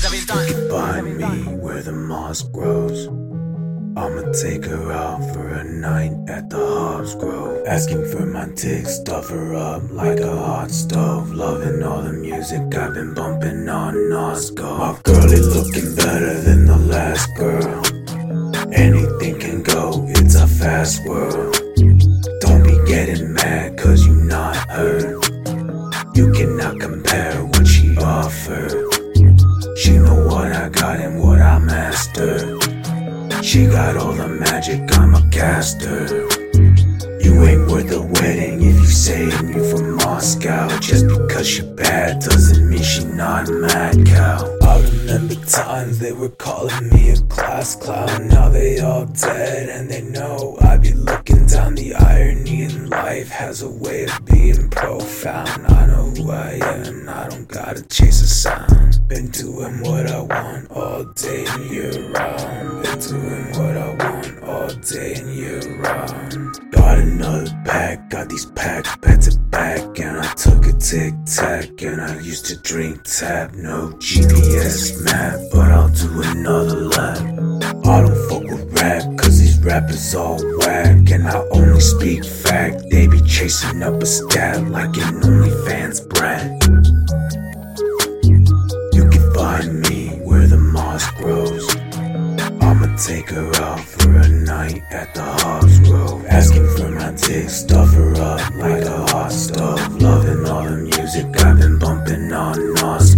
done. Find me where the moss grows. I'ma take her out for a night at the Hobbs Grove. Asking for my dick, stuff her up like a hot stove. Loving all the music I've been bumping on Nosco. My girlie looking better than the last girl. Anything can go, it's a fast world. Don't be getting mad cause you not her. You cannot compare what she offered. Know what I got and what I mastered. She got all the magic, I'm a caster. You ain't worth a wedding if you saying you from Moscow. Just because she bad doesn't mean she not a mad cow. I remember times they were calling me a class clown. Now they all dead and they know I be looking life has a way of being profound. I know who I am, I don't gotta chase a sound. Been doing what I want all day and year round. Been doing what I want all day and year round. Got another pack, got these packs back to back, and I took a tic tac, and I used to drink tap, no GPS map, but I'll do another lap. I don't fuck with rap, cause these rappers all whack, and I speak fact. They be chasing up a stat like an OnlyFans brat. You can find me where the moss grows. I'ma take her out for a night at the Hobbs Grove. Asking for my dick, stuff her up like a hot stove. Loving all the music I've been bumping on Noskov.